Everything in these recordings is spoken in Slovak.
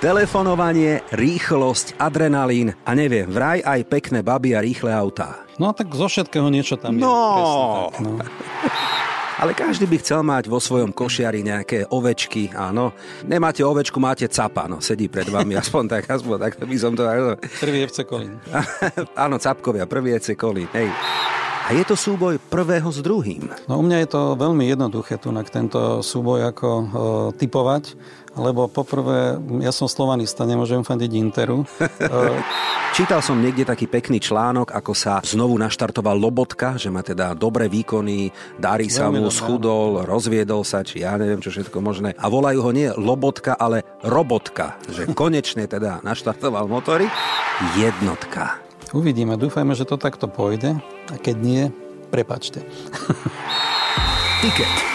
Telefonovanie, rýchlosť, adrenalín a neviem, vraj aj pekné baby a rýchle autá. No tak zo všetkého niečo tam No. je. Tak, no. Ale každý by chcel mať vo svojom košiari nejaké ovečky, áno. Nemáte ovečku, máte capa, no, sedí pred vami, aspoň tak, aspoň tak by som to... Prvý FC Kolín. áno, capkovia, prvý je Kolín, hej. A je to súboj prvého s druhým. No u mňa je to veľmi jednoduché tu na tento súboj ako e, typovať, lebo poprvé, ja som slovanista, nemôžem fandiť Interu. Čítal som niekde taký pekný článok, ako sa znovu naštartoval Lobotka, že má teda dobré výkony, darí sa mu, schudol, rozviedol sa, či ja neviem, čo všetko možné. A volajú ho nie Lobotka, ale Robotka, že konečne teda naštartoval motory. Jednotka. Uvidíme, dúfajme, že to takto pôjde a keď nie, prepačte. Tiket.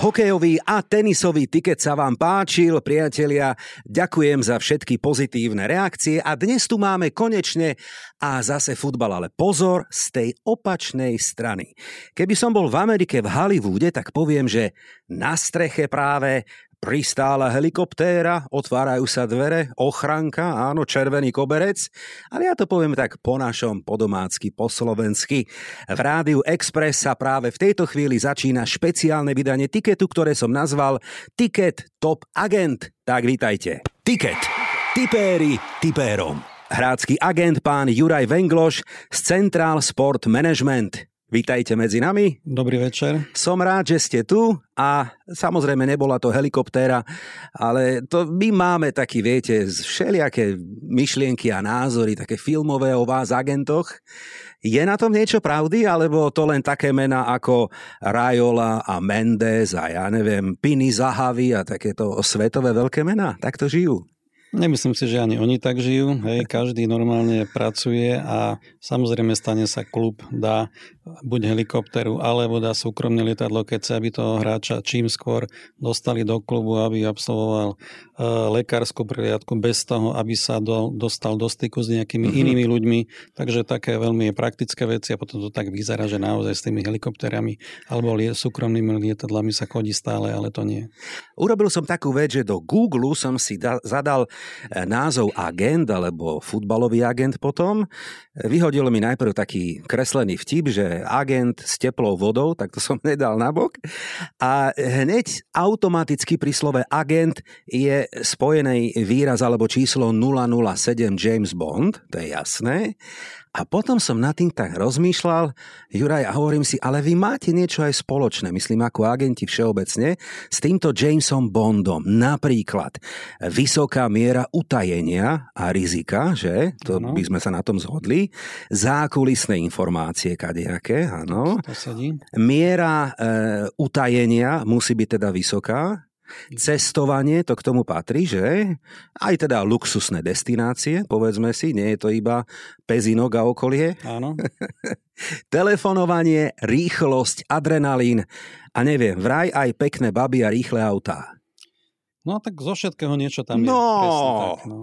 Hokejový a tenisový tiket sa vám páčil, priatelia. Ďakujem za všetky pozitívne reakcie a dnes tu máme konečne a zase futbal, ale pozor z tej opačnej strany. Keby som bol v Amerike v Hollywoode, tak poviem, že na streche práve pristála helikoptéra, otvárajú sa dvere, ochranka, áno, červený koberec, ale ja to poviem tak po našom, po domácky, po slovensky. V Rádiu Express sa práve v tejto chvíli začína špeciálne vydanie tiketu, ktoré som nazval Tiket Top Agent. Tak vítajte. Tiket. Tipéri tipérom. Hrácky agent pán Juraj Vengloš z Central Sport Management. Vítajte medzi nami. Dobrý večer. Som rád, že ste tu a samozrejme nebola to helikoptéra, ale to my máme taký, viete, všelijaké myšlienky a názory, také filmové o vás agentoch. Je na tom niečo pravdy, alebo to len také mená ako Rajola a Mendes a ja neviem, Piny Zahavy a takéto svetové veľké mená? Tak to žijú. Nemyslím si, že ani oni tak žijú. Hej, každý normálne pracuje a samozrejme stane sa klub, dá buď helikopteru, alebo dá súkromné lietadlo, keď sa aby toho hráča čím skôr dostali do klubu, aby absolvoval e, lekárskú prihliadku bez toho, aby sa do, dostal do styku s nejakými mm-hmm. inými ľuďmi. Takže také veľmi praktické veci a potom to tak vyzerá, že naozaj s tými helikopterami alebo lie, súkromnými lietadlami sa chodí stále, ale to nie. Urobil som takú vec, že do Google som si da- zadal názov agent alebo futbalový agent potom. Vyhodil mi najprv taký kreslený vtip, že agent s teplou vodou, tak to som nedal na bok. A hneď automaticky pri slove agent je spojený výraz alebo číslo 007 James Bond, to je jasné. A potom som nad tým tak rozmýšľal, Juraj, a hovorím si, ale vy máte niečo aj spoločné, myslím ako agenti všeobecne, s týmto Jamesom Bondom. Napríklad vysoká miera utajenia a rizika, že? To Áno. by sme sa na tom zhodli. Zákulisné informácie kadejaké, áno. Miera e, utajenia musí byť teda vysoká. Cestovanie, to k tomu patrí, že? Aj teda luxusné destinácie, povedzme si, nie je to iba Pezinok a okolie. Áno. Telefonovanie, rýchlosť, adrenalín a neviem, vraj aj pekné baby a rýchle autá. No tak zo všetkého niečo tam je. No. Presne tak, no.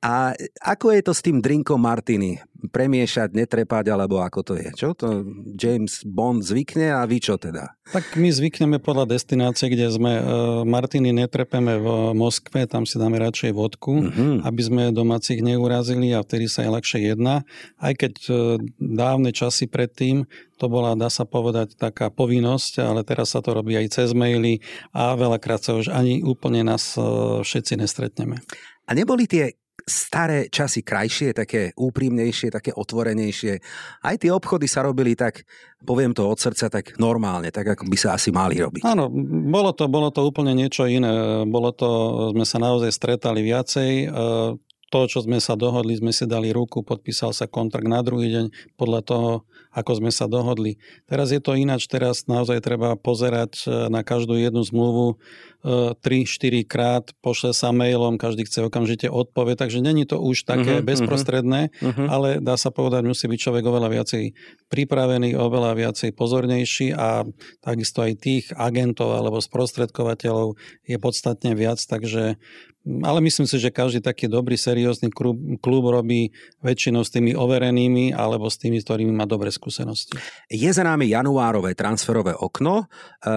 A ako je to s tým drinkom Martiny? Premiešať, netrepať, alebo ako to je? Čo to James Bond zvykne a vy čo teda? Tak my zvykneme podľa destinácie, kde sme. e, Martiny netrepeme v Moskve, tam si dáme radšej vodku, Mhm. aby sme domácich neurazili a vtedy sa aj ľahšie jedná. Aj keď e, dávne časy predtým to bola, dá sa povedať, taká povinnosť, ale teraz sa to robí aj cez maily a veľakrát sa už ani úplne nás e, všetci nestretneme. A neboli tie staré časy krajšie, také úprimnejšie, také otvorenejšie. Aj tie obchody sa robili tak, poviem to od srdca, tak normálne, tak ako by sa asi mali robiť. Áno, bolo to, bolo to úplne niečo iné. Bolo to, sme sa naozaj stretali viacej. E, To, čo sme sa dohodli, sme si dali ruku, podpísal sa kontrakt na druhý deň podľa toho, ako sme sa dohodli. Teraz je to ináč, teraz naozaj treba pozerať e, na každú jednu zmluvu 3-4 krát, pošle sa mailom, každý chce okamžite odpoveď, takže není to už také uh-huh, bezprostredné, uh-huh. ale dá sa povedať, musí byť človek oveľa viacej pripravený, oveľa viacej pozornejší a takisto aj tých agentov alebo sprostredkovateľov je podstatne viac, takže ale myslím si, že každý taký dobrý, seriózny klub, klub robí väčšinou s tými overenými alebo s tými, s ktorými má dobré skúsenosti. Je za nami januárové transferové okno. E,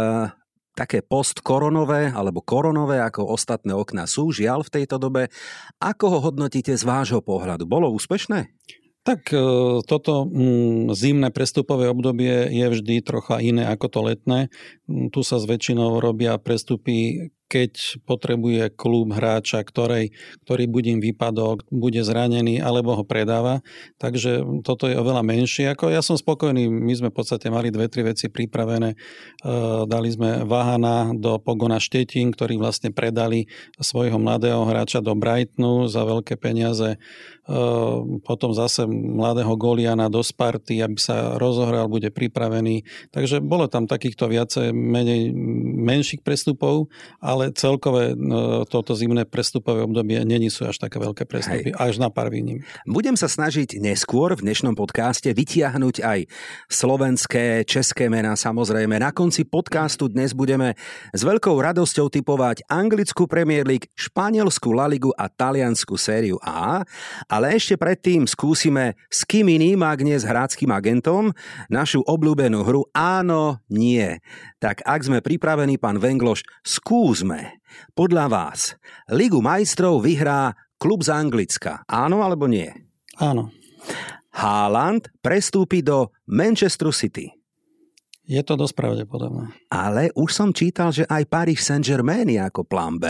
také postkoronové alebo koronové, ako ostatné okná sú, žiaľ v tejto dobe. Ako ho hodnotíte z vášho pohľadu? Bolo úspešné? Tak e, toto mm, zimné prestupové obdobie je vždy trocha iné ako to letné. Mm, tu sa zväčšinou robia prestupy keď potrebuje klub hráča, ktorej, ktorý bude výpadok, bude zranený alebo ho predáva. Takže toto je oveľa menšie. Ako ja som spokojný, my sme v podstate mali dve, tri veci pripravené. E, dali sme Vahana do Pogona Štetín, ktorí vlastne predali svojho mladého hráča do Brightonu za veľké peniaze. E, potom zase mladého Goliana do Sparty, aby sa rozohral, bude pripravený. Takže bolo tam takýchto viacej menej menších prestupov, ale ale celkové no, toto zimné prestupové obdobie není sú až také veľké prestupy, Hej. až na pár výnim. Budem sa snažiť neskôr v dnešnom podcaste vytiahnuť aj slovenské, české mená samozrejme. Na konci podcastu dnes budeme s veľkou radosťou typovať anglickú Premier League, španielskú La Ligu a taliansku sériu A, ale ešte predtým skúsime s kým iným, ak nie s hráckým agentom, našu obľúbenú hru Áno, nie. Tak ak sme pripravení, pán Vengloš, skúsme. Podľa vás, Ligu majstrov vyhrá klub z Anglicka. Áno alebo nie? Áno. Haaland prestúpi do Manchester City. Je to dosť pravdepodobné. Ale už som čítal, že aj Paris Saint-Germain je ako plán B.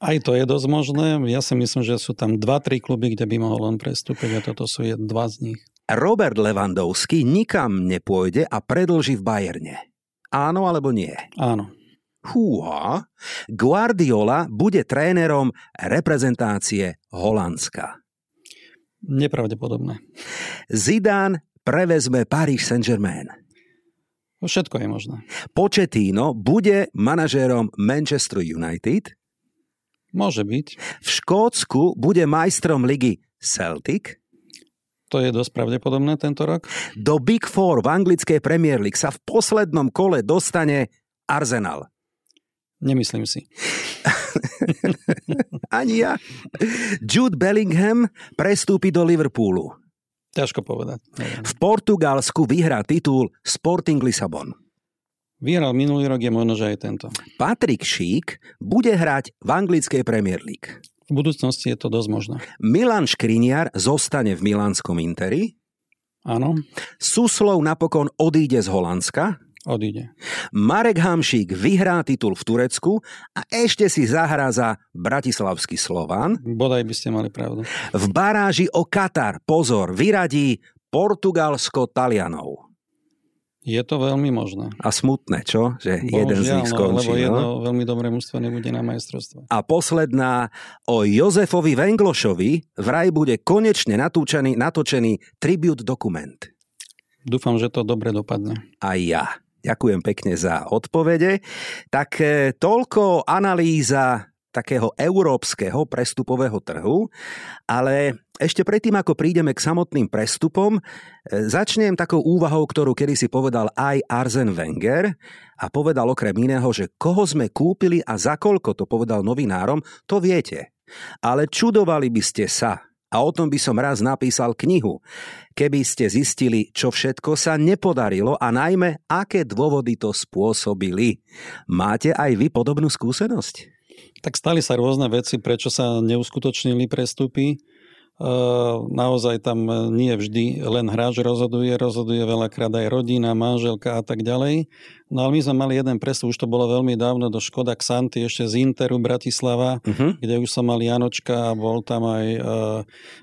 Aj to je dosť možné. Ja si myslím, že sú tam 2-3 kluby, kde by mohol on prestúpiť a toto sú dva z nich. Robert Lewandowski nikam nepôjde a predlží v Bajerne. Áno alebo nie? Áno. Húha, Guardiola bude trénerom reprezentácie Holandska. Nepravdepodobné. Zidane prevezme Paris Saint-Germain. Všetko je možné. Početino bude manažérom Manchester United. Môže byť. V Škótsku bude majstrom ligy Celtic. To je dosť pravdepodobné tento rok. Do Big Four v anglickej Premier League sa v poslednom kole dostane Arsenal. Nemyslím si. Ani ja. Jude Bellingham prestúpi do Liverpoolu. Ťažko povedať. V Portugalsku vyhrá titul Sporting Lisabon. Vyhral minulý rok, je možno, že aj tento. Patrick Schick bude hrať v anglickej Premier League. V budúcnosti je to dosť možné. Milan Škriniar zostane v milánskom Interi. Áno. Suslov napokon odíde z Holandska. Odíde. Marek Hamšík vyhrá titul v Turecku a ešte si zahrá za Bratislavský Slován. Bodaj by ste mali pravdu. V baráži o Katar, pozor, vyradí Portugalsko Talianov. Je to veľmi možné. A smutné, čo? Že Bohužiaľ, jeden z nich no, skončí. No, lebo jedno no? veľmi dobré mužstvo nebude na majstrovstve. A posledná, o Jozefovi Venglošovi vraj bude konečne natúčený, natočený tribut dokument. Dúfam, že to dobre dopadne. A ja. Ďakujem pekne za odpovede. Tak e, toľko analýza takého európskeho prestupového trhu, ale ešte predtým, ako prídeme k samotným prestupom, e, začnem takou úvahou, ktorú kedysi povedal aj Arzen Wenger a povedal okrem iného, že koho sme kúpili a za koľko to povedal novinárom, to viete. Ale čudovali by ste sa, a o tom by som raz napísal knihu, keby ste zistili, čo všetko sa nepodarilo a najmä, aké dôvody to spôsobili. Máte aj vy podobnú skúsenosť? Tak stali sa rôzne veci, prečo sa neuskutočnili prestupy. Naozaj tam nie vždy len hráč rozhoduje, rozhoduje veľakrát aj rodina, manželka a tak ďalej. No ale my sme mali jeden prestup, už to bolo veľmi dávno, do Škoda Xanty, ešte z Interu Bratislava, uh-huh. kde už som mal Janočka a bol tam aj uh,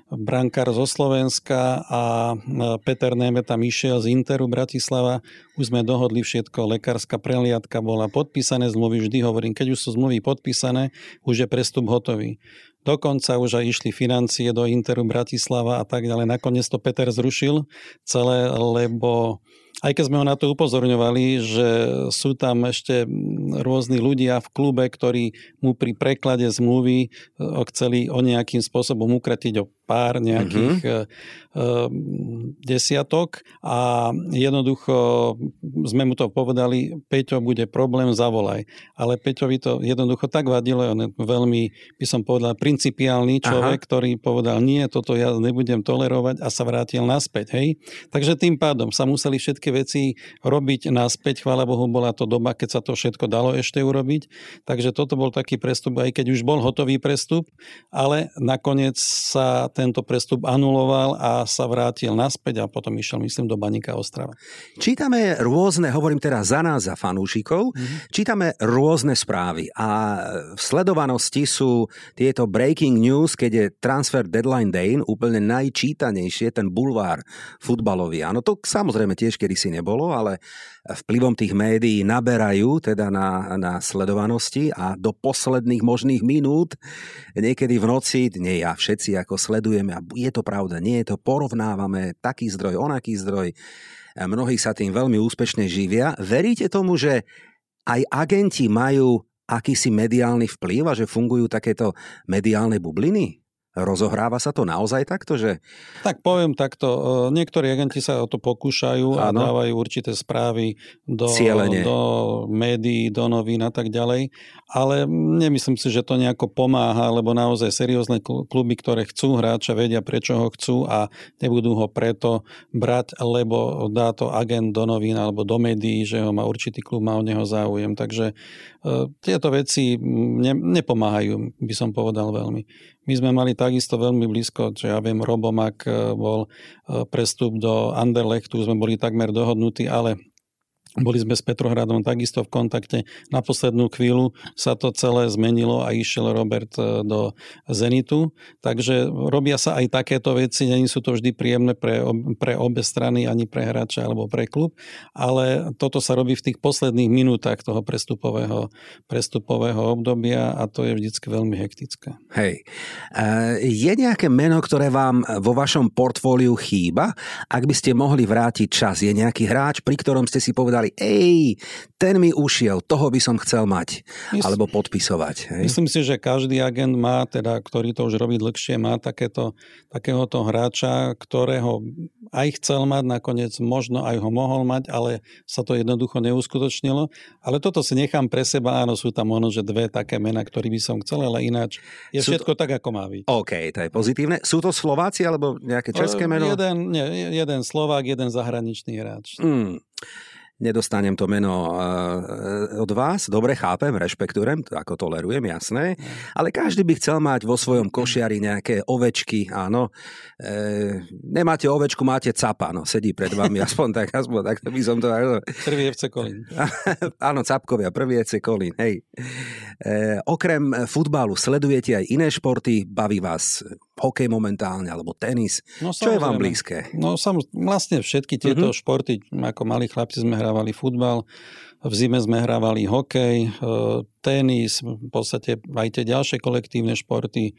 brankár zo Slovenska a uh, Peter Neme tam išiel z Interu Bratislava. Už sme dohodli všetko, lekárska preliadka bola podpísané zmluvy, vždy hovorím, keď už sú zmluvy podpísané, už je prestup hotový. Dokonca už aj išli financie do Interu Bratislava a tak ďalej. Nakoniec to Peter zrušil celé, lebo Aj keď sme ho na to upozorňovali, že sú tam ešte rôzni ľudia v klube, ktorí mu pri preklade zmluvy chceli o nejakým spôsobom ukratiť o pár nejakých mm-hmm. desiatok a jednoducho sme mu to povedali, Peťo, bude problém, zavolaj. Ale Peťovi to jednoducho tak vadilo, on je veľmi, by som povedal, principiálny človek, Aha. ktorý povedal, nie, toto ja nebudem tolerovať a sa vrátil naspäť. Hej? Takže tým pádom sa museli všetky veci robiť naspäť. Chvála Bohu, bola to doba, keď sa to všetko dalo ešte urobiť. Takže toto bol taký prestup, aj keď už bol hotový prestup, ale nakoniec sa tento prestup anuloval a sa vrátil naspäť a potom išiel, myslím, do Baníka Ostrava. Čítame rôzne, hovorím teraz za nás, za fanúšikov, mm-hmm. čítame rôzne správy a v sledovanosti sú tieto breaking news, keď je transfer deadline day úplne najčítanejšie, ten bulvár futbalový. Áno, to samozrejme tiež kedy si nebolo, ale vplyvom tých médií naberajú teda na, na sledovanosti a do posledných možných minút, niekedy v noci, nie ja, všetci ako sledujeme a je to pravda, nie je to, porovnávame taký zdroj, onaký zdroj, mnohí sa tým veľmi úspešne živia. Veríte tomu, že aj agenti majú akýsi mediálny vplyv a že fungujú takéto mediálne bubliny? Rozohráva sa to naozaj takto, že... Tak poviem takto, e, niektorí agenti sa o to pokúšajú a dávajú určité správy do, do médií, do novín a tak ďalej, ale nemyslím si, že to nejako pomáha, lebo naozaj seriózne kluby, ktoré chcú hráča, vedia prečo ho chcú a nebudú ho preto brať, lebo dá to agent do novín alebo do médií, že ho má určitý klub, má o neho záujem. Takže e, tieto veci ne, nepomáhajú, by som povedal veľmi. My sme mali takisto veľmi blízko, že ja viem, Robomak e, bol e, prestup do Anderlechtu, sme boli takmer dohodnutí, ale boli sme s Petrohradom takisto v kontakte. Na poslednú chvíľu sa to celé zmenilo a išiel Robert e, do Zenitu. Takže robia sa aj takéto veci. Není sú to vždy príjemné pre, pre obe strany, ani pre hráča alebo pre klub. Ale toto sa robí v tých posledných minútach toho prestupového, prestupového obdobia a to je vždycky veľmi hektické. Hej. E, je nejaké meno, ktoré vám vo vašom portfóliu chýba? Ak by ste mohli vrátiť čas, je nejaký hráč, pri ktorom ste si povedali, povedali, ej, ten mi ušiel, toho by som chcel mať, myslím, alebo podpisovať. Hej? Myslím si, že každý agent má, teda, ktorý to už robí dlhšie, má takéto, takéhoto hráča, ktorého aj chcel mať, nakoniec možno aj ho mohol mať, ale sa to jednoducho neuskutočnilo. Ale toto si nechám pre seba, áno, sú tam možno, že dve také mená, ktoré by som chcel, ale ináč je sú všetko to... tak, ako má byť. OK, to je pozitívne. Sú to Slováci alebo nejaké české meno? Jeden, nie, jeden Slovák, jeden zahraničný hráč. Hmm nedostanem to meno eh, od vás. Dobre, chápem, rešpektujem, ako tolerujem, jasné. Ale každý by chcel mať vo svojom košiari nejaké ovečky, áno. E, nemáte ovečku, máte capa, no, sedí pred vami, aspoň tak, aspoň tak by som to... Prvý FC Kolín. áno, capkovia, prvý FC Kolín, hej. E, okrem futbalu sledujete aj iné športy, baví vás hokej momentálne, alebo tenis. No, Čo je vám blízke? No samozrejme, vlastne všetky tieto uh-huh. športy, ako malí chlapci sme hrávali futbal, v zime sme hrávali hokej, e, tenis, v podstate aj tie ďalšie kolektívne športy, e,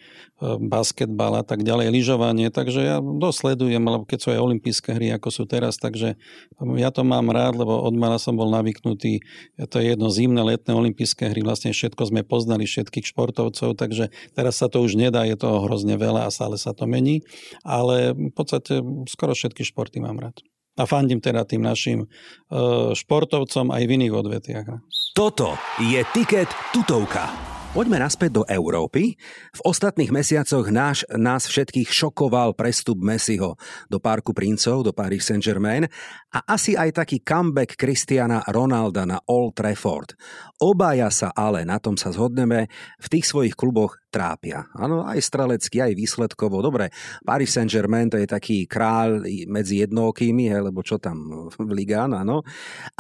basketbal a tak ďalej, lyžovanie, takže ja dosledujem, alebo keď sú aj olympijské hry, ako sú teraz, takže ja to mám rád, lebo od mala som bol navyknutý, to je jedno zimné, letné olympijské hry, vlastne všetko sme poznali, všetkých športovcov, takže teraz sa to už nedá, je toho hrozne veľa a stále sa to mení, ale v podstate skoro všetky športy mám rád a fandím teda tým našim e, športovcom aj v iných odvetiach. Toto je Tiket tutovka. Poďme naspäť do Európy. V ostatných mesiacoch náš, nás všetkých šokoval prestup Messiho do Parku princov, do Paris Saint-Germain a asi aj taký comeback Cristiana Ronalda na Old Trafford. Obaja sa ale, na tom sa zhodneme, v tých svojich kluboch trápia. Áno, aj strelecky, aj výsledkovo. Dobre, Paris Saint-Germain to je taký kráľ medzi jednokými, he, lebo čo tam Ligán, áno.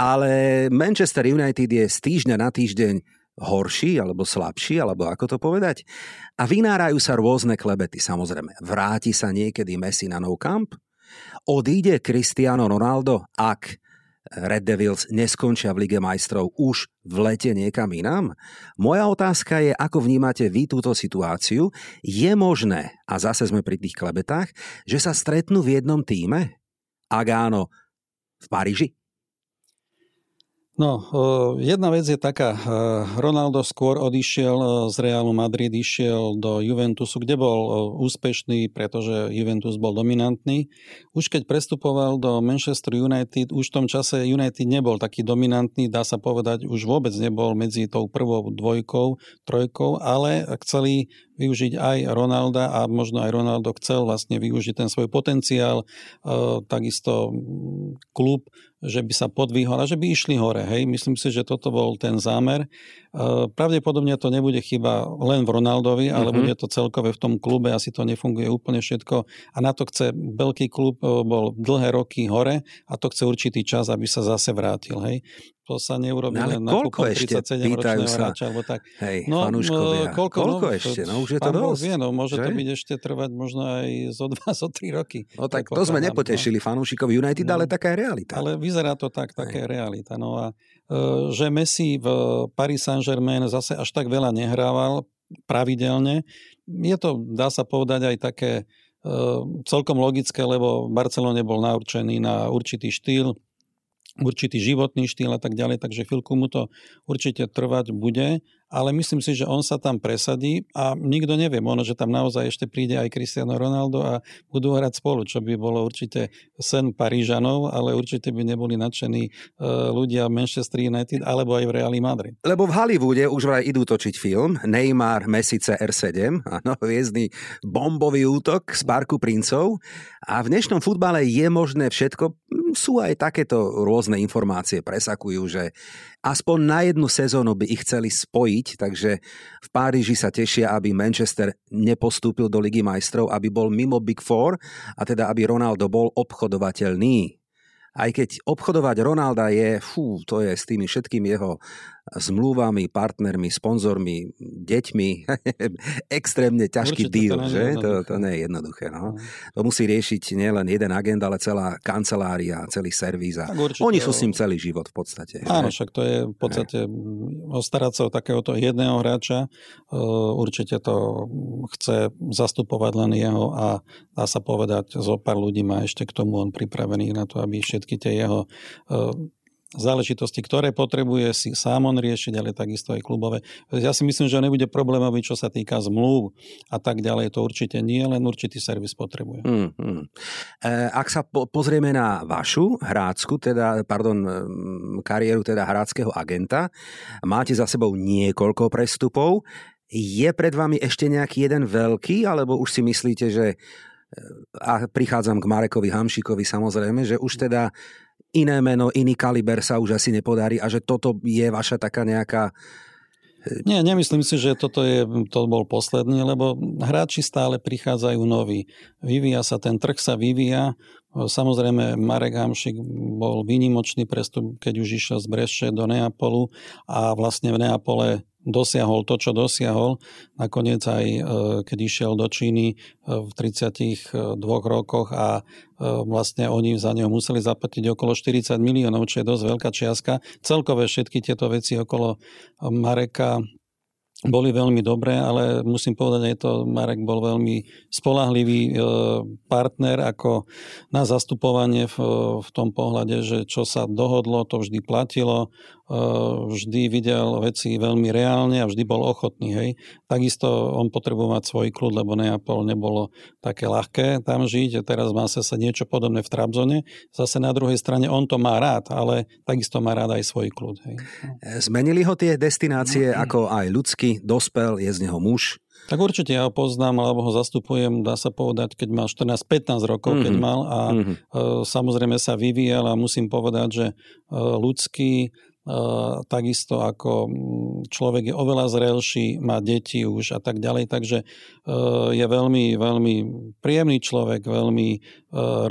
Ale Manchester United je z týždňa na týždeň horší alebo slabší, alebo ako to povedať. A vynárajú sa rôzne klebety, samozrejme. Vráti sa niekedy Messi na Nou Camp? Odíde Cristiano Ronaldo, ak Red Devils neskončia v Lige majstrov už v lete niekam inám? Moja otázka je, ako vnímate vy túto situáciu? Je možné, a zase sme pri tých klebetách, že sa stretnú v jednom týme? Ak áno, v Paríži? No, jedna vec je taká. Ronaldo skôr odišiel z Realu Madrid, išiel do Juventusu, kde bol úspešný, pretože Juventus bol dominantný. Už keď prestupoval do Manchester United, už v tom čase United nebol taký dominantný, dá sa povedať, už vôbec nebol medzi tou prvou dvojkou, trojkou, ale chceli využiť aj Ronalda a možno aj Ronaldo chcel vlastne využiť ten svoj potenciál, takisto klub že by sa podvihol a že by išli hore. Hej. Myslím si, že toto bol ten zámer. E, pravdepodobne to nebude chyba len v Ronaldovi, ale mm-hmm. bude to celkové v tom klube, asi to nefunguje úplne všetko. A na to chce veľký klub, e, bol dlhé roky hore a to chce určitý čas, aby sa zase vrátil. Hej. To sa neurobí no, ale len koľko ešte, pýtajú sa, hráča, alebo tak. Hej, no, fanúškovia. Koľko, koľko no, ešte? No už je to dosť. Vie, no, môže že? to byť ešte trvať možno aj zo dva, zo tri roky. No tak to sme nepotešili no. fanúšikov United, no, ale taká je realita. Ale vyzerá to tak, také je realita. No a e, že Messi v Paris Saint-Germain zase až tak veľa nehrával pravidelne, je to, dá sa povedať, aj také e, celkom logické, lebo Barcelone bol naurčený na určitý štýl, určitý životný štýl a tak ďalej, takže chvíľku mu to určite trvať bude ale myslím si, že on sa tam presadí a nikto nevie, možno, že tam naozaj ešte príde aj Cristiano Ronaldo a budú hrať spolu, čo by bolo určite sen Parížanov, ale určite by neboli nadšení e, ľudia v Manchester United alebo aj v Reali Madrid. Lebo v Hollywoode už vraj idú točiť film Neymar Messi CR7, áno, hviezdny bombový útok z Parku princov a v dnešnom futbale je možné všetko. Hm, sú aj takéto rôzne informácie, presakujú, že aspoň na jednu sezónu by ich chceli spojiť, takže v Páriži sa tešia, aby Manchester nepostúpil do Ligy majstrov, aby bol mimo Big Four a teda aby Ronaldo bol obchodovateľný. Aj keď obchodovať Ronalda je, fú, to je s tými všetkými jeho zmluvami, partnermi, sponzormi, deťmi. Extrémne ťažký Určite deal, to že? To, to nie je jednoduché. No. no. To musí riešiť nielen jeden agent, ale celá kancelária, celý servis. A oni sú s ním celý život v podstate. Áno, že? však to je v podstate ostarať sa o takéhoto jedného hráča. E, určite to chce zastupovať len jeho a dá sa povedať, zo pár ľudí má ešte k tomu on pripravený na to, aby všetky tie jeho e, záležitosti, ktoré potrebuje si sám on riešiť, ale takisto aj klubové. Ja si myslím, že nebude problémový, čo sa týka zmluv a tak ďalej. To určite nie, len určitý servis potrebuje. Hmm, hmm. E, ak sa po, pozrieme na vašu hrácku, teda, pardon, kariéru teda hráckého agenta, máte za sebou niekoľko prestupov. Je pred vami ešte nejaký jeden veľký, alebo už si myslíte, že a prichádzam k Marekovi Hamšikovi samozrejme, že už teda iné meno, iný kaliber sa už asi nepodarí a že toto je vaša taká nejaká eh, nie, nemyslím si, že toto je, to bol posledný, lebo hráči stále prichádzajú noví. Vyvíja sa, ten trh sa vyvíja. Samozrejme, Marek Hamšik bol výnimočný prestup, keď už išiel z Breše do Neapolu a vlastne v Neapole dosiahol to, čo dosiahol. Nakoniec aj e, keď išiel do Číny e, v 32 rokoch a e, vlastne oni za neho museli zaplatiť okolo 40 miliónov, čo je dosť veľká čiastka. Celkové všetky tieto veci okolo Mareka boli veľmi dobré, ale musím povedať, že to Marek bol veľmi spolahlivý partner ako na zastupovanie v, v tom pohľade, že čo sa dohodlo, to vždy platilo. Eh, vždy videl veci veľmi reálne a vždy bol ochotný. Hej. Takisto on potreboval mať svoj kľud, lebo Neapol nebolo také ľahké tam žiť. Teraz má sa niečo podobné v Trabzone. Zase na druhej strane on to má rád, ale takisto má rád aj svoj kľud. Hej. Eh, zmenili ho tie destinácie mm-hmm. ako aj ľudský, dospel, je z neho muž? Tak určite ja ho poznám, alebo ho zastupujem, dá sa povedať, keď mal 14-15 rokov, mm-hmm. keď mal a mm-hmm. e, samozrejme sa vyvíjal a musím povedať, že e, ľudský takisto ako mm, človek je oveľa zrelší, má deti už a tak ďalej, takže e, je veľmi, veľmi príjemný človek, veľmi e,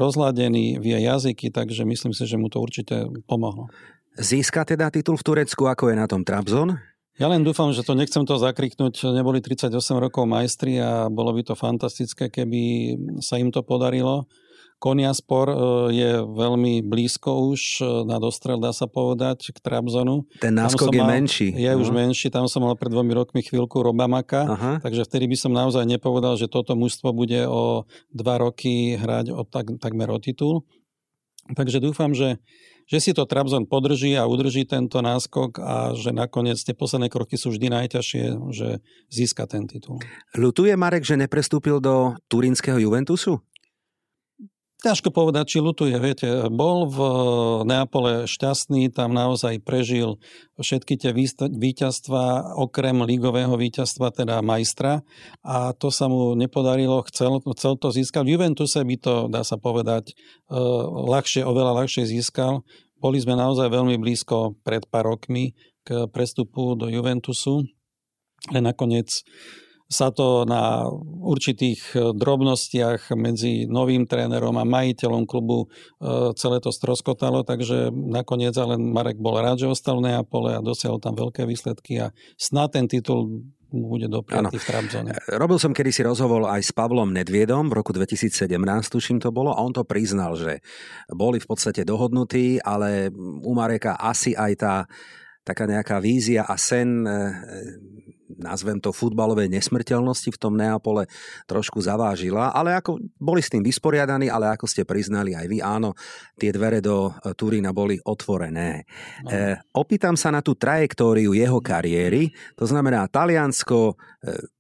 rozladený, vie jazyky, takže myslím si, že mu to určite pomohlo. Získa teda titul v Turecku, ako je na tom Trabzon? Ja len dúfam, že to nechcem to zakriknúť, neboli 38 rokov majstri a bolo by to fantastické, keby sa im to podarilo. Koniaspor e, je veľmi blízko už e, na dostrel, dá sa povedať, k Trabzonu. Ten náskok je mal, menší. Je uh-huh. už menší, tam som mal pred dvomi rokmi chvíľku Robamaka, uh-huh. takže vtedy by som naozaj nepovedal, že toto mužstvo bude o dva roky hrať o tak, takmer o titul. Takže dúfam, že že si to Trabzon podrží a udrží tento náskok a že nakoniec tie posledné kroky sú vždy najťažšie, že získa ten titul. Lutuje Marek, že neprestúpil do turínskeho Juventusu? Ťažko povedať, či lutuje. Viete, bol v Neapole šťastný, tam naozaj prežil všetky tie víťazstva, okrem lígového víťazstva, teda majstra. A to sa mu nepodarilo, chcel, chcel to získať. V Juventuse by to, dá sa povedať, e, ľahšie, oveľa ľahšie získal. Boli sme naozaj veľmi blízko pred pár rokmi k prestupu do Juventusu, ale nakoniec sa to na určitých e, drobnostiach medzi novým trénerom a majiteľom klubu e, celé to stroskotalo, takže nakoniec ale Marek bol rád, že ostal v Neapole a dosiahol tam veľké výsledky a snad ten titul bude dopriatý v Trabzone. E, robil som kedysi rozhovor aj s Pavlom Nedviedom v roku 2017, tuším to bolo, a on to priznal, že boli v podstate dohodnutí, ale u Mareka asi aj tá taká nejaká vízia a sen nazvem to futbalovej nesmrteľnosti v tom Neapole trošku zavážila, ale ako boli s tým vysporiadaní, ale ako ste priznali aj vy, áno, tie dvere do e, Turína boli otvorené. E, opýtam sa na tú trajektóriu jeho kariéry, to znamená Taliansko, e,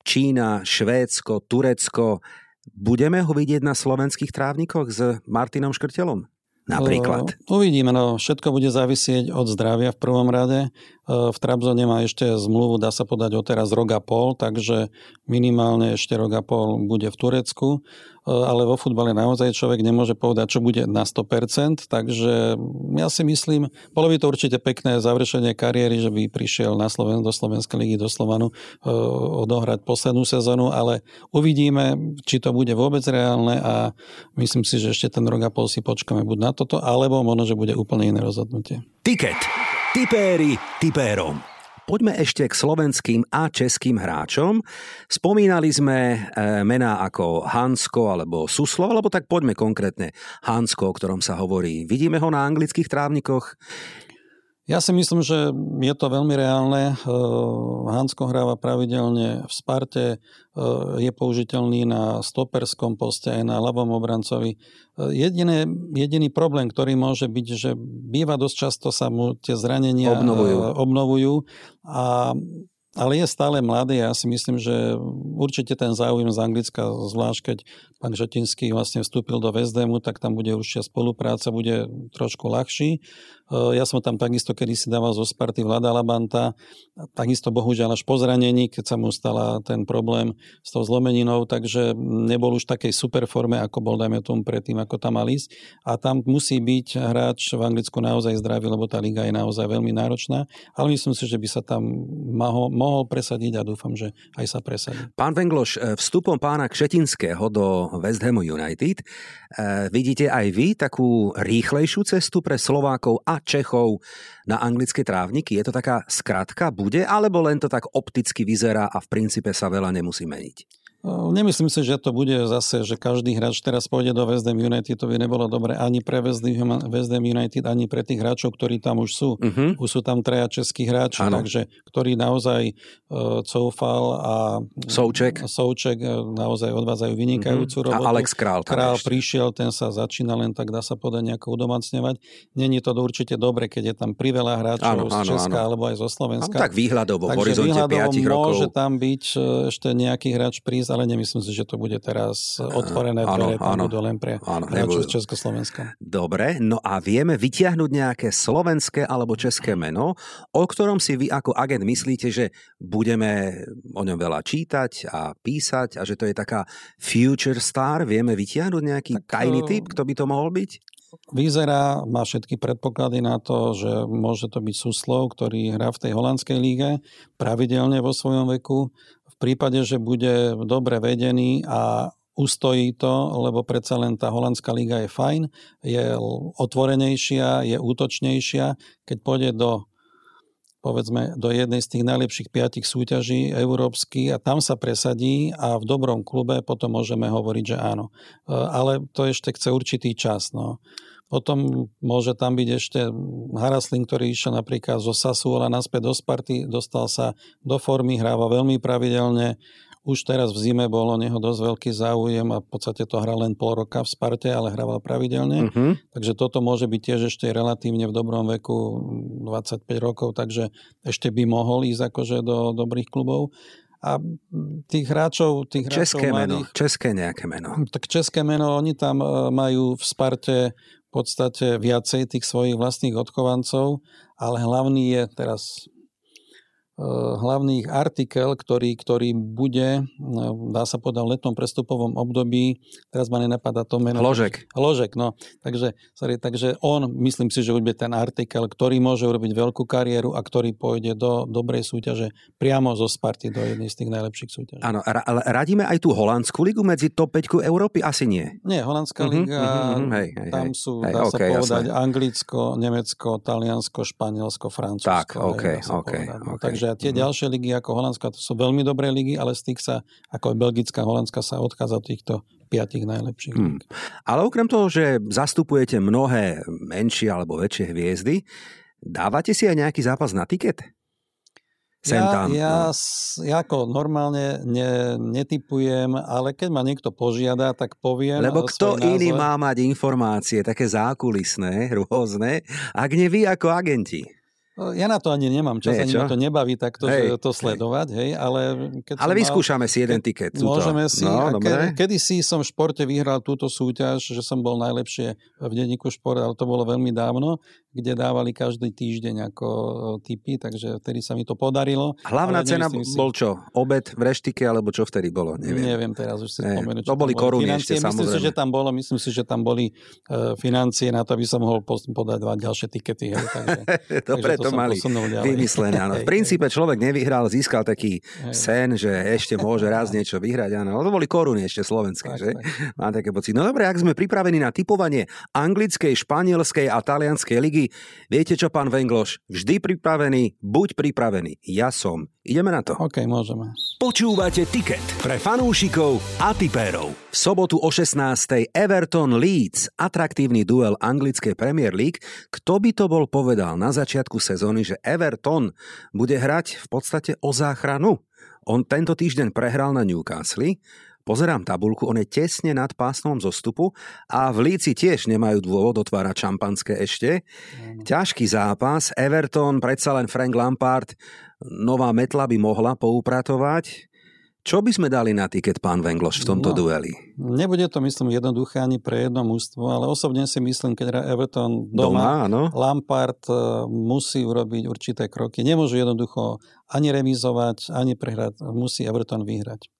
Čína, Švédsko, Turecko. Budeme ho vidieť na slovenských trávnikoch s Martinom Škrtelom? Napríklad. Uh, uvidíme, no všetko bude závisieť od zdravia v prvom rade. Uh, v Trabzone má ešte zmluvu, dá sa podať o teraz rok a pol, takže minimálne ešte rok a pol bude v Turecku. Eh, ale vo futbale naozaj človek nemôže povedať, čo bude na 100%, takže ja si myslím, bolo by to určite pekné završenie kariéry, že by prišiel na Sloven, do Slovenskej ligy, do Slovanu eh, odohrať poslednú sezónu, ale uvidíme, či to bude vôbec reálne a myslím si, že ešte ten rok a pol si počkáme buď na toto, alebo možno, že bude úplne iné rozhodnutie. Tiket. Tipéri tipérom. Poďme ešte k slovenským a českým hráčom. Spomínali sme e, mená ako Hansko alebo Suslo, alebo tak poďme konkrétne Hansko, o ktorom sa hovorí. Vidíme ho na anglických trávnikoch? Ja si myslím, že je to veľmi reálne. Eh, Hansko hráva pravidelne v Sparte, eh, je použiteľný na stoperskom poste aj na ľavom obrancovi. Eh, jediné, jediný problém, ktorý môže byť, že býva dosť často sa mu tie zranenia obnovujú, obnovujú a ale je stále mladý a ja si myslím, že určite ten záujem z Anglicka, zvlášť keď pán Žetinský vlastne vstúpil do Vezdemu, tak tam bude určite spolupráca, bude trošku ľahší. E, ja som tam takisto kedy si dával zo Sparty Vlada Labanta, takisto bohužiaľ až po zranení, keď sa mu stala ten problém s tou zlomeninou, takže nebol už v takej super forme, ako bol, dajme tomu, predtým, ako tam mal ísť. A tam musí byť hráč v Anglicku naozaj zdravý, lebo tá liga je naozaj veľmi náročná, ale myslím si, že by sa tam mohol, mohol presadiť a dúfam, že aj sa presadí. Pán Vengloš, e, vstupom pána Kšetinského do West Hamu United, e, vidíte aj vy takú rýchlejšiu cestu pre Slovákov a Čechov na anglické trávniky? Je to taká skratka, bude, alebo len to tak opticky vyzerá a v princípe sa veľa nemusí meniť? Nemyslím si, že to bude zase, že každý hráč teraz pôjde do West Ham United, to by nebolo dobre ani pre West Ham United, ani pre tých hráčov, ktorí tam už sú. Uh-huh. Už sú tam traja českí hráči, ano. takže ktorí naozaj uh, Coufal a Souček, Souček uh, naozaj odvádzajú vynikajúcu uh-huh. robotu. A Alex Král. Král ešte. prišiel, ten sa začína len tak, dá sa povedať, nejako udomacňovať. Není to určite dobre, keď je tam priveľa hráčov ano, z Česka ano. alebo aj zo Slovenska. Ano, tak výhľadovo, v horizonte 5 rokov. môže tam byť ešte nejaký hráč prísť ale nemyslím si, že to bude teraz otvorené dvere, tam áno, budú len pre áno, z Československa. Dobre, no a vieme vytiahnuť nejaké slovenské alebo české meno, o ktorom si vy ako agent myslíte, že budeme o ňom veľa čítať a písať a že to je taká future star? Vieme vytiahnuť nejaký tak, tajný typ, kto by to mohol byť? Vyzerá, má všetky predpoklady na to, že môže to byť Suslov, ktorý hrá v tej holandskej líge pravidelne vo svojom veku prípade, že bude dobre vedený a ustojí to, lebo predsa len tá holandská liga je fajn, je otvorenejšia, je útočnejšia. Keď pôjde do povedzme do jednej z tých najlepších piatich súťaží európsky a tam sa presadí a v dobrom klube potom môžeme hovoriť, že áno. E, ale to ešte chce určitý čas. No. Potom môže tam byť ešte Haraslin, ktorý išiel napríklad zo Sassuola naspäť do Sparty, dostal sa do formy, hráva veľmi pravidelne. Už teraz v zime bol o neho dosť veľký záujem a v podstate to hral len pol roka v Sparte, ale hrával pravidelne. Uh-huh. Takže toto môže byť tiež ešte relatívne v dobrom veku 25 rokov, takže ešte by mohol ísť akože do dobrých klubov. A tých hráčov... Tých české hráčov meno, mladých, české nejaké meno. Tak české meno, oni tam e, majú v Sparte v podstate viacej tých svojich vlastných odchovancov, ale hlavný je teraz hlavných artikel, ktorý, ktorý bude, eh, dá sa povedať, v letnom prestupovom období, teraz ma nenapadá to meno. Ložek. Ložek, no. Takže, sorry, takže on, myslím si, že bude ten artikel, ktorý môže urobiť veľkú kariéru a ktorý pôjde do dobrej súťaže priamo zo Sparty do jednej z tých najlepších súťaží. Áno, ale radíme aj tú holandskú ligu medzi top 5 Európy? Asi nie. Nie, holandská uh-huh, liga, uh-huh, hej, hej, tam sú, hej, dá okay, sa povedať, jasné. Anglicko, Nemecko, Taliansko, Španielsko, Francúzsko. Tak, OK, OK. No, okay. Takže tie mm-hmm. ďalšie ligy ako Holandska, to sú veľmi dobré ligy, ale z tých sa, ako Belgická, Holandska sa odchádza od týchto piatich najlepších. Hmm. Ale okrem toho, že zastupujete mnohé menšie alebo väčšie hviezdy, dávate si aj nejaký zápas na tiket? Sem ja, tam, ja, no. ja ako normálne ne, netypujem, ale keď ma niekto požiada, tak poviem. Lebo kto iný názor. má mať informácie, také zákulisné, rôzne, ak nie vy ako agenti? No, ja na to ani nemám čas, Nie, ani ma to nebaví takto hej, to sledovať, hej, ale... Keď ale vyskúšame mal, si jeden tiket. Túto. Môžeme si. No, ke, kedy si som v športe vyhral túto súťaž, že som bol najlepšie v denníku šport, ale to bolo veľmi dávno kde dávali každý týždeň ako typy, takže vtedy sa mi to podarilo. Hlavná cena si... bol čo? Obed v reštike, alebo čo vtedy bolo? Neviem, Neviem teraz už si spomenúť. To boli koruny financie. ešte, myslím si, že tam bolo, myslím si, že tam boli uh, financie na to, aby som mohol podať dva ďalšie tikety. Hej, takže, Dobre, to, to mali vymyslené. Áno. V princípe človek nevyhral, získal taký hej. sen, že ešte môže raz niečo vyhrať. Áno. To boli koruny ešte slovenské, tak, že? Tak. Mám také pocit. No dobre, ak sme pripravení na typovanie anglickej, španielskej a talianskej ligy, Viete čo, pán Vengloš? Vždy pripravený, buď pripravený. Ja som. Ideme na to. OK, môžeme. Počúvate Ticket pre fanúšikov a tipérov. V sobotu o 16. Everton Leeds, atraktívny duel anglickej Premier League. Kto by to bol povedal na začiatku sezóny, že Everton bude hrať v podstate o záchranu? On tento týždeň prehral na Newcastle, Pozerám tabulku, on je tesne nad pásmom zostupu a v Líci tiež nemajú dôvod otvárať šampanské ešte. Mm. Ťažký zápas, Everton, predsa len Frank Lampard, nová metla by mohla poupratovať. Čo by sme dali na tiket, pán Vengloš, v tomto no, dueli? Nebude to, myslím, jednoduché ani pre jedno mústvo, ale osobne si myslím, keď hra Everton doma, doma Lampard e, musí urobiť určité kroky. Nemôžu jednoducho ani remizovať, ani prehrať. Musí Everton vyhrať.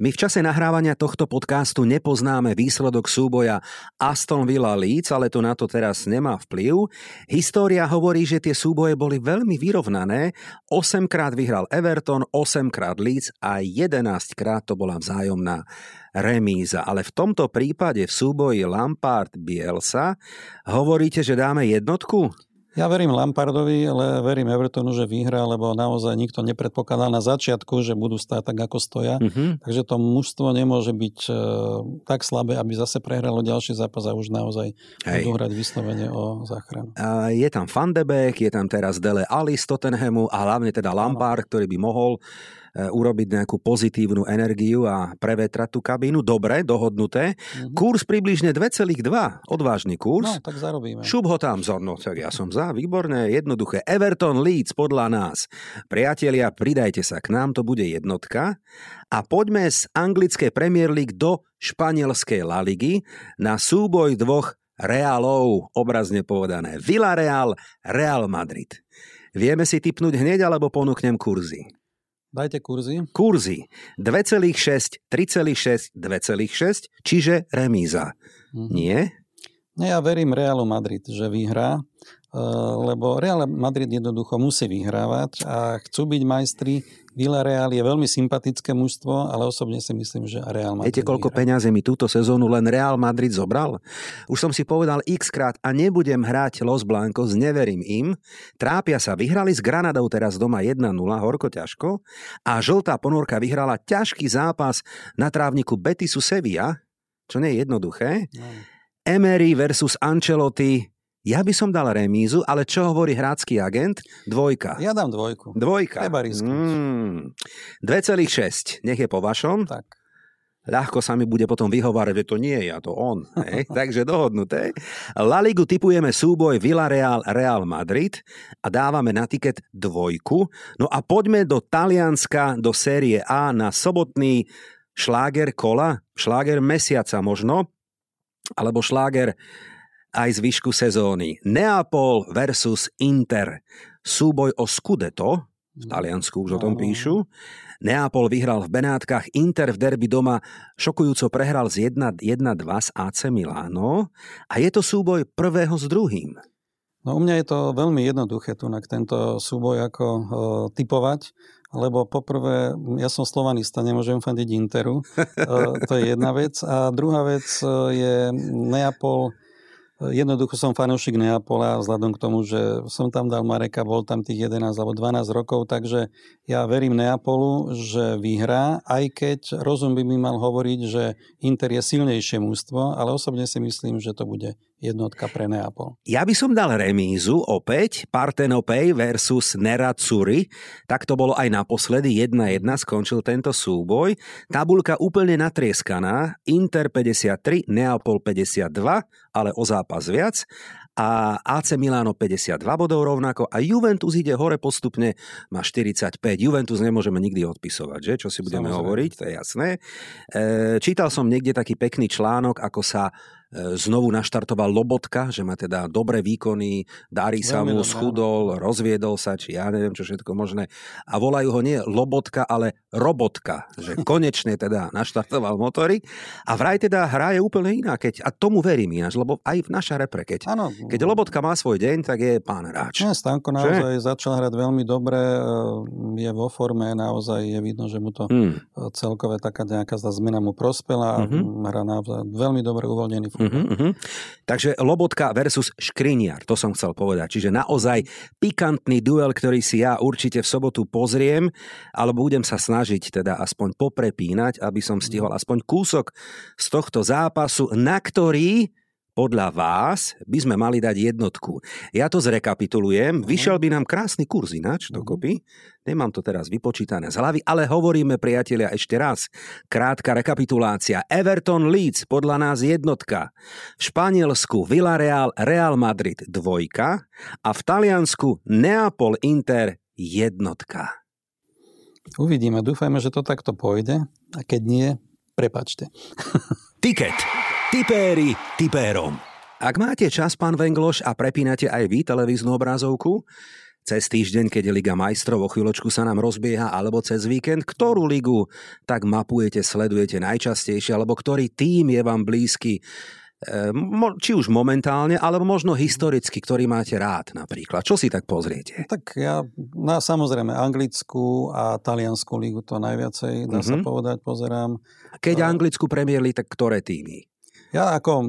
My v čase nahrávania tohto podcastu nepoznáme výsledok súboja Aston Villa Leeds, ale to na to teraz nemá vplyv. História hovorí, že tie súboje boli veľmi vyrovnané. 8 krát vyhral Everton, 8 krát Leeds a 11 krát to bola vzájomná remíza. Ale v tomto prípade v súboji Lampard-Bielsa hovoríte, že dáme jednotku? Ja verím Lampardovi, ale verím Evertonu, že vyhrá, lebo naozaj nikto nepredpokladal na začiatku, že budú stáť tak, ako stoja. Mm-hmm. Takže to mužstvo nemôže byť e, tak slabé, aby zase prehralo ďalší zápas a už naozaj Hej. budú hrať vyslovene o záchranu. A je tam Van de Beek, je tam teraz Dele Ali z Tottenhamu a hlavne teda Lampard, ktorý by mohol urobiť nejakú pozitívnu energiu a prevetrať tú kabínu. Dobre, dohodnuté. Mm-hmm. Kurs približne 2,2. Odvážny kurz. No, tak zarobíme. Šup ho tam, Zorno. Tak ja som za. Výborné, jednoduché. Everton Leeds podľa nás. Priatelia, pridajte sa k nám, to bude jednotka. A poďme z anglickej Premier League do španielskej La Ligy na súboj dvoch Realov, obrazne povedané. Villarreal, Real Madrid. Vieme si typnúť hneď, alebo ponúknem kurzy? Dajte kurzy. Kurzy 2,6, 3,6, 2,6, čiže remíza. Mm-hmm. Nie? No ja verím Realu Madrid, že vyhrá, eh, lebo Real Madrid jednoducho musí vyhrávať a chcú byť majstri Villarreal je veľmi sympatické mužstvo, ale osobne si myslím, že Real Madrid Viete, koľko peniazy mi túto sezónu len Real Madrid zobral? Už som si povedal x krát a nebudem hrať Los Blancos, neverím im. Trápia sa, vyhrali s Granadou teraz doma 1-0, horko ťažko. A žltá ponorka vyhrala ťažký zápas na trávniku Betisu Sevilla, čo nie je jednoduché. No. Emery versus Ancelotti, Ja by som dal remízu, ale čo hovorí hrácky agent? Dvojka. Ja dám dvojku. Dvojka. Treba riskiť. Mm. 2,6. Nech je po vašom. Tak. ľahko sa mi bude potom vyhovárať, že to nie je ja, to on. Hej? Takže dohodnuté. La Ligu typujeme súboj Villarreal Real Madrid a dávame na tiket dvojku. No a poďme do Talianska, do série A na sobotný šláger kola, šláger mesiaca možno, alebo šláger aj zvyšku sezóny. Neapol versus Inter. Súboj o Scudetto, v Taliansku už o tom píšu. Neapol vyhral v Benátkach, Inter v derby doma šokujúco prehral z 1-2 s AC Milano a je to súboj prvého s druhým. No u mňa je to veľmi jednoduché tu na tento súboj ako uh, typovať, lebo poprvé, ja som slovanista, nemôžem fandiť Interu, uh, to je jedna vec. A druhá vec uh, je Neapol, Jednoducho som fanúšik Neapola vzhľadom k tomu, že som tam dal Mareka, bol tam tých 11 alebo 12 rokov, takže ja verím Neapolu, že vyhrá, aj keď rozum by mi mal hovoriť, že Inter je silnejšie mústvo, ale osobne si myslím, že to bude jednotka pre Neapol. Ja by som dal remízu opäť, Partenopej versus Nerazzurri. Tak to bolo aj naposledy, 1-1 skončil tento súboj. Tabulka úplne natrieskaná, Inter 53, Neapol 52, ale o zápas viac a AC Milano 52 bodov rovnako a Juventus ide hore postupne, má 45. Juventus nemôžeme nikdy odpisovať, že? Čo si budeme Samozrejme. hovoriť, to je jasné. E, čítal som niekde taký pekný článok, ako sa znovu naštartoval Lobotka, že má teda dobré výkony, darí sa mu, schudol, rozviedol sa, či ja neviem, čo všetko možné. A volajú ho nie Lobotka, ale Robotka, že konečne teda naštartoval motory. A vraj teda hra je úplne iná, keď, a tomu verím ináč, lebo aj v naša repre, keď, ano. keď Lobotka má svoj deň, tak je pán hráč. Nie, Stanko naozaj že? začal hrať veľmi dobre, e, je vo forme, naozaj je vidno, že mu to hmm. celkové taká nejaká zmena mu prospela, mm-hmm. hrá naozaj veľmi dobre uvoľnený Uh-huh, uh-huh. Takže Lobotka versus Škriniar, to som chcel povedať. Čiže naozaj pikantný duel, ktorý si ja určite v sobotu pozriem, alebo budem sa snažiť teda aspoň poprepínať, aby som stihol aspoň kúsok z tohto zápasu, na ktorý podľa vás by sme mali dať jednotku. Ja to zrekapitulujem. Mhm. Vyšiel by nám krásny kurz ináč mhm. dokopy. Nemám to teraz vypočítané z hlavy, ale hovoríme, priatelia, ešte raz. Krátka rekapitulácia. Everton Leeds, podľa nás jednotka. V Španielsku Villarreal Real Madrid dvojka a v Taliansku Neapol Inter jednotka. Uvidíme, dúfajme, že to takto pôjde a keď nie, prepačte. Tiket. Tipéri tipérom. Ak máte čas, pán Vengloš, a prepínate aj vy televíznu obrazovku, cez týždeň, keď Liga majstrov o chvíľočku sa nám rozbieha, alebo cez víkend, ktorú ligu tak mapujete, sledujete najčastejšie, alebo ktorý tým je vám blízky, e, či už momentálne, alebo možno historicky, ktorý máte rád napríklad. Čo si tak pozriete? Tak ja na samozrejme anglickú a taliansku ligu to najviacej, dá mm-hmm. sa mhm. povedať, pozerám. Keď anglickú premiérli, tak ktoré týmy? Ja ako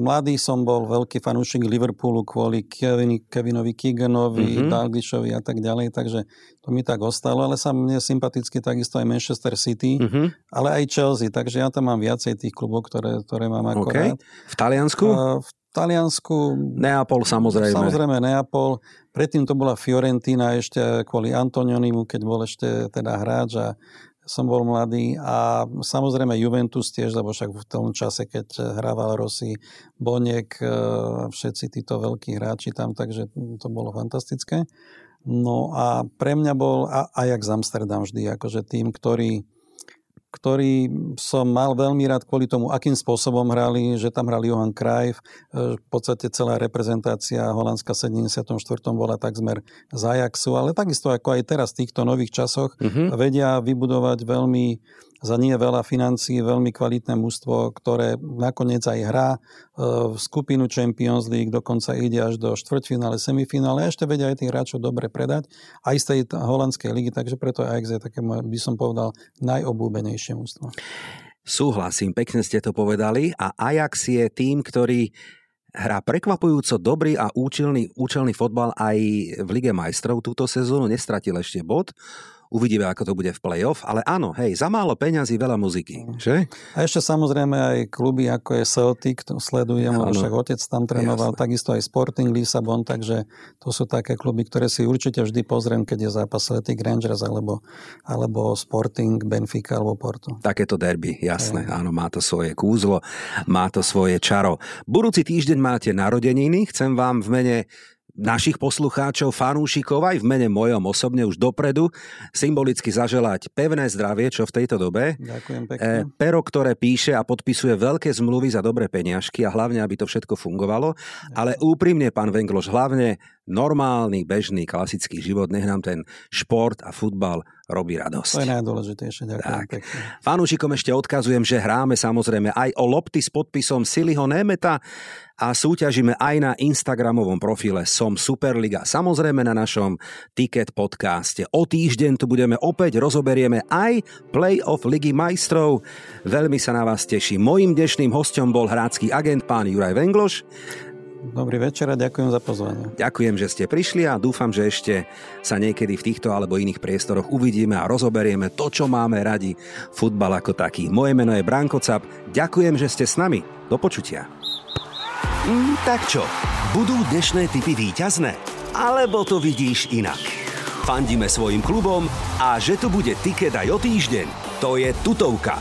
mladý som bol veľký fanúšik Liverpoolu kvôli Kevin, Kevinovi Keeganovi, mm-hmm. Dalglishovi a tak ďalej, takže to mi tak ostalo, ale sa mne sympaticky takisto aj Manchester City, mm-hmm. ale aj Chelsea, takže ja tam mám viacej tých klubov, ktoré, ktoré mám ako okay. rád. V Taliansku? Uh, v Taliansku... Neapol samozrejme. Samozrejme Neapol. Predtým to bola Fiorentina ešte kvôli Antonionimu, keď bol ešte teda hráč a som bol mladý a samozrejme Juventus tiež, lebo však v tom čase, keď hrával Rossi, Boniek, e, všetci títo veľkí hráči tam, takže to bolo fantastické. No a pre mňa bol Ajax Amsterdam vždy akože tým, ktorý ktorý som mal veľmi rád kvôli tomu, akým spôsobom hrali, že tam hral Johan Cruyff. E, v podstate celá reprezentácia Holandska v 74. bola takzmer z Ajaxu, ale takisto ako aj teraz v týchto nových časoch uh-huh. vedia vybudovať veľmi za nie veľa financií veľmi kvalitné mužstvo, ktoré nakoniec aj hrá e, v skupinu Champions League, dokonca ide až do štvrťfinále, semifinále, ešte vedia aj tých hráčov dobre predať, aj z tej holandskej ligy, takže preto Ajax je také, by som povedal, najobľúbenejšie mužstvo. Súhlasím, pekne ste to povedali. A Ajax je tým, ktorý hrá prekvapujúco dobrý a účelný, účelný fotbal aj v Lige majstrov túto sezónu, nestratil ešte bod Uvidíme, ako to bude v play-off, ale áno, hej, za málo peňazí, veľa muziky, že? A ešte samozrejme aj kluby, ako je Celtic, to sledujem, lebo však otec tam trénoval, Jasne. takisto aj Sporting Lisabon, takže to sú také kluby, ktoré si určite vždy pozriem, keď je zápas Celtic Rangers alebo, alebo Sporting, Benfica alebo Porto. Takéto derby, jasné, aj. áno, má to svoje kúzlo, má to svoje čaro. Budúci týždeň máte narodeniny, chcem vám v mene našich poslucháčov, fanúšikov aj v mene mojom osobne už dopredu symbolicky zaželať pevné zdravie, čo v tejto dobe. Ďakujem pekne. E, pero, ktoré píše a podpisuje veľké zmluvy za dobré peňažky a hlavne, aby to všetko fungovalo. Ďakujem. Ale úprimne, pán Vengloš, hlavne normálny, bežný, klasický život, nech nám ten šport a futbal robí radosť. To je najdôležitejšie, ďakujem tak. pekne. Fanúšikom ešte odkazujem, že hráme samozrejme aj o lopty s podpisom Siliho Nemeta a súťažíme aj na Instagramovom profile Som Superliga. Samozrejme na našom Ticket podcaste. O týždeň tu budeme opäť, rozoberieme aj Playoff Ligy majstrov. Veľmi sa na vás teší. Mojím dnešným hostom bol hrácky agent pán Juraj Vengloš. Dobrý večer a ďakujem za pozvanie. Ďakujem, že ste prišli a dúfam, že ešte sa niekedy v týchto alebo iných priestoroch uvidíme a rozoberieme to, čo máme radi, futbal ako taký. Moje meno je Branko Cap. Ďakujem, že ste s nami. Do počutia. Mm, tak čo, budú dnešné typy výťazné? Alebo to vidíš inak? Fandíme svojim klubom a že tu bude tiket aj o týždeň, to je tutovka.